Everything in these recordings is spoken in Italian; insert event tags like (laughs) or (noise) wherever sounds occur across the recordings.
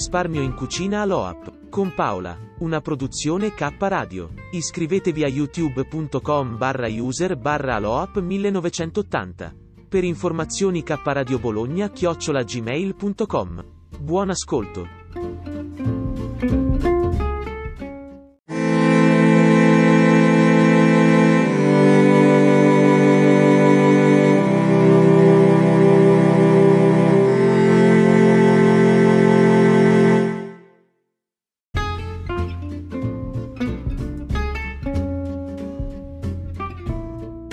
Risparmio in cucina all'OAP. Con Paola. Una produzione K Radio. Iscrivetevi a youtube.com barra user barra aloap 1980. Per informazioni K Radio Bologna chiocciola gmail.com. Buon ascolto.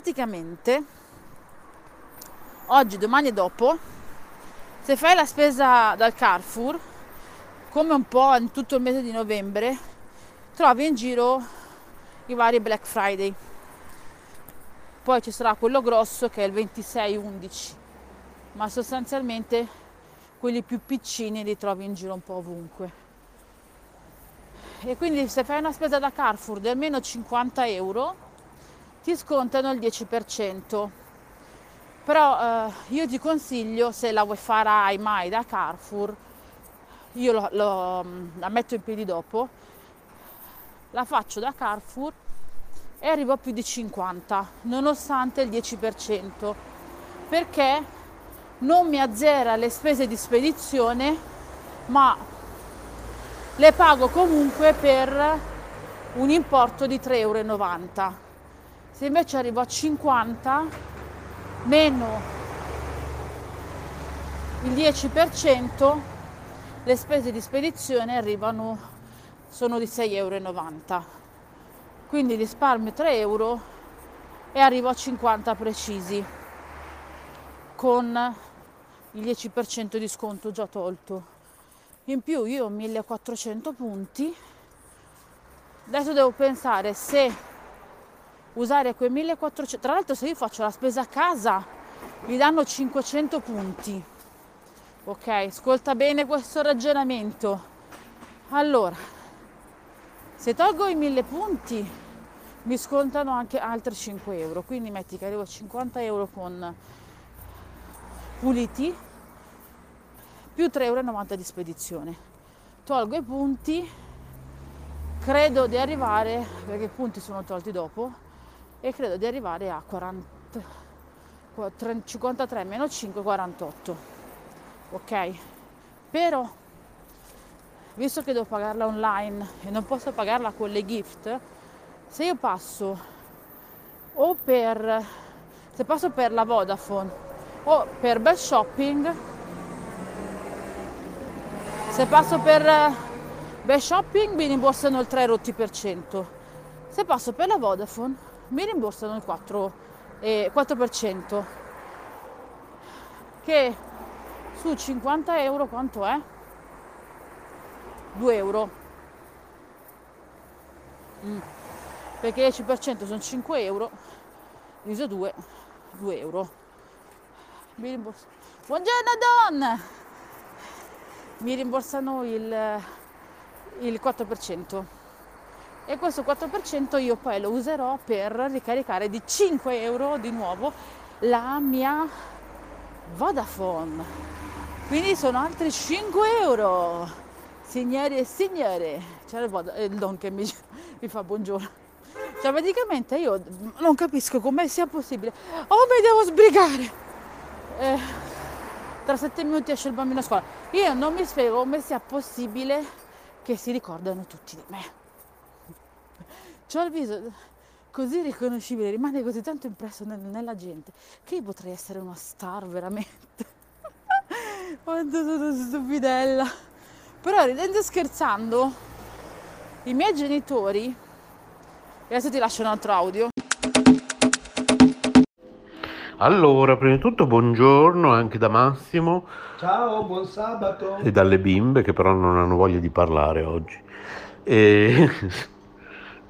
Praticamente oggi, domani e dopo, se fai la spesa dal Carrefour, come un po' in tutto il mese di novembre, trovi in giro i vari Black Friday. Poi ci sarà quello grosso che è il 26-11, ma sostanzialmente quelli più piccini li trovi in giro un po' ovunque. E quindi se fai una spesa da Carrefour di almeno 50 euro, ti scontano il 10%. Però eh, io ti consiglio, se la vuoi farai mai da Carrefour, io lo, lo, la metto in piedi dopo, la faccio da Carrefour e arrivo a più di 50, nonostante il 10%, perché non mi azzera le spese di spedizione, ma le pago comunque per un importo di 3,90 euro. Se invece arrivo a 50 meno il 10%, le spese di spedizione arrivano, sono di 6,90 euro. Quindi risparmio 3 euro e arrivo a 50 precisi con il 10% di sconto già tolto. In più io ho 1400 punti. Adesso devo pensare se usare quei 1400 tra l'altro se io faccio la spesa a casa mi danno 500 punti. Ok ascolta bene questo ragionamento. Allora se tolgo i 1000 punti mi scontano anche altri 5 euro. Quindi metti che arrivo a 50 euro con puliti più 3,90 euro di spedizione. Tolgo i punti credo di arrivare perché i punti sono tolti dopo e credo di arrivare a 40, 53 meno 5 48 ok. Però visto che devo pagarla online e non posso pagarla con le gift se io passo o per se passo per la Vodafone o per Bell Shopping se passo per Bell Shopping mi rimborsano il 3 rotti per cento. Se passo per la Vodafone mi rimborsano il 4, eh, 4% che su 50 euro quanto è? 2 euro mm. perché il 10% sono 5 euro diviso 2 2 euro mi rimborsano buongiorno Don mi rimborsano il, il 4% e questo 4% io poi lo userò per ricaricare di 5 euro di nuovo la mia Vodafone. Quindi sono altri 5 euro. signori e signore, c'è il don che mi, mi fa buongiorno. Cioè praticamente io non capisco come sia possibile. Oh mi devo sbrigare! Eh, tra sette minuti esce il bambino a scuola. Io non mi spiego come sia possibile che si ricordano tutti di me. C'ho il viso così riconoscibile, rimane così tanto impresso nel, nella gente che io potrei essere una star veramente. (laughs) Quanto sono stupidella. Però ridendo e scherzando, i miei genitori, adesso ti lascio un altro audio. Allora, prima di tutto buongiorno anche da Massimo. Ciao, buon sabato. E dalle bimbe che però non hanno voglia di parlare oggi. E,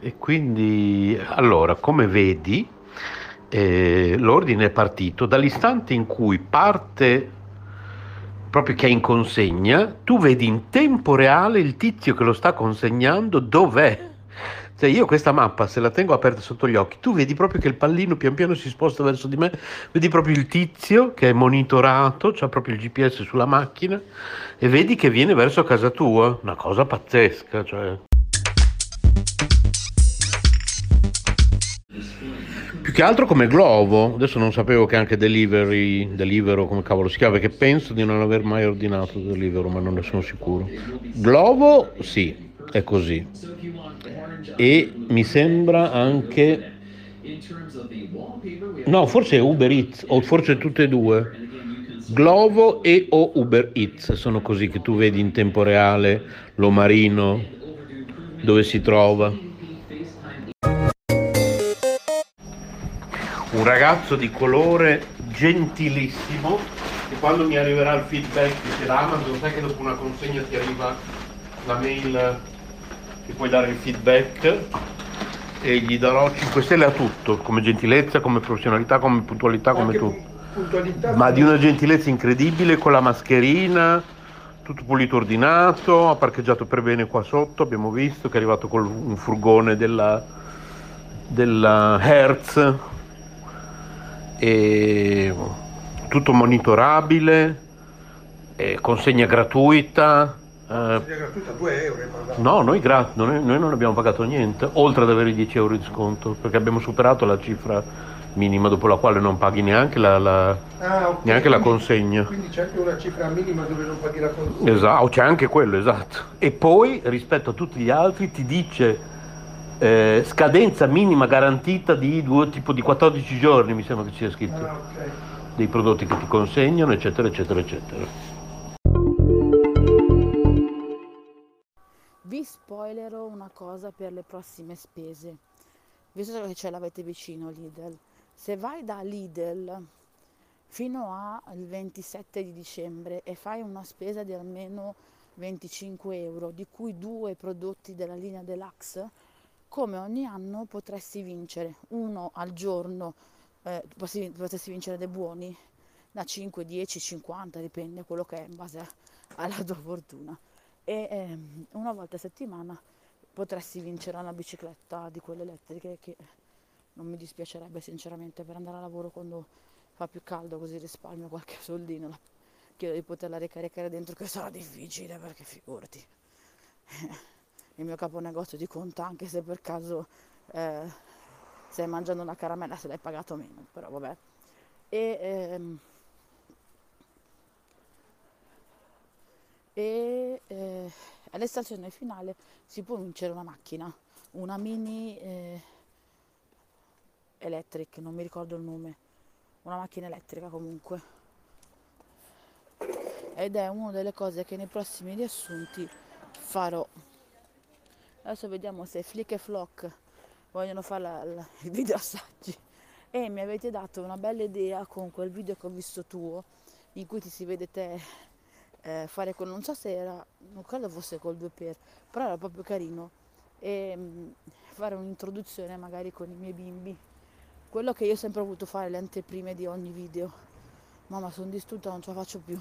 e quindi, allora, come vedi, eh, l'ordine è partito dall'istante in cui parte proprio che è in consegna, tu vedi in tempo reale il tizio che lo sta consegnando. Dov'è. Cioè io questa mappa se la tengo aperta sotto gli occhi, tu vedi proprio che il pallino pian piano si sposta verso di me, vedi proprio il tizio che è monitorato, c'ha proprio il GPS sulla macchina e vedi che viene verso casa tua, una cosa pazzesca, cioè. Che altro come Glovo, adesso non sapevo che anche Delivery, Delivero come cavolo si chiama, perché penso di non aver mai ordinato Delivero, ma non ne sono sicuro. Glovo sì, è così. E mi sembra anche... No, forse è Uber Eats, o forse tutte e due. Glovo e o Uber Eats sono così che tu vedi in tempo reale l'omarino, dove si trova. Un ragazzo di colore gentilissimo e quando mi arriverà il feedback per Amazon sai che dopo una consegna ti arriva la mail che puoi dare il feedback? E gli darò 5 stelle a tutto come gentilezza, come professionalità, come puntualità, come tutto ma di una gentilezza incredibile con la mascherina tutto pulito ordinato ha parcheggiato per bene qua sotto abbiamo visto che è arrivato con un furgone della, della Hertz e tutto monitorabile, consegna gratuita. Consegna gratuita 2 euro. No, noi, gra- noi, noi, non abbiamo pagato niente, oltre ad avere i 10 euro di sconto, perché abbiamo superato la cifra minima dopo la quale non paghi neanche la, la, ah, okay. neanche la consegna. Quindi c'è anche una cifra minima dove non paghi la consegna. Esatto, c'è anche quello, esatto. E poi rispetto a tutti gli altri ti dice eh, scadenza minima garantita di, due, tipo di 14 giorni, mi sembra che sia scritto, ah, okay. dei prodotti che ti consegnano, eccetera, eccetera, eccetera. Vi spoilerò una cosa per le prossime spese, visto che ce l'avete vicino Lidl. Se vai da Lidl fino al 27 di dicembre e fai una spesa di almeno 25 euro, di cui due prodotti della linea Deluxe, come ogni anno potresti vincere uno al giorno, eh, potresti vincere dei buoni da 5, 10, 50, dipende quello che è in base alla tua fortuna. E eh, una volta a settimana potresti vincere una bicicletta di quelle elettriche che non mi dispiacerebbe sinceramente per andare a lavoro quando fa più caldo così risparmio qualche soldino. Chiedo di poterla ricaricare dentro che sarà difficile perché figurati (laughs) il mio capo negozio ti conta anche se per caso eh, stai mangiando una caramella se l'hai pagato meno, però vabbè. E, ehm, e eh, all'estazione finale si può vincere una macchina, una mini eh, electric, non mi ricordo il nome, una macchina elettrica comunque. Ed è una delle cose che nei prossimi riassunti farò. Adesso vediamo se Flick e Flock vogliono fare la, la, (laughs) i video assaggi. E mi avete dato una bella idea con quel video che ho visto tuo, in cui ti si vede te eh, fare con, non so se era, non credo fosse col 2 per, però era proprio carino. E mh, mm, fare un'introduzione magari con i miei bimbi. Quello che io ho sempre voluto fare, le anteprime di ogni video. Mamma, sono distrutta, non ce la faccio più.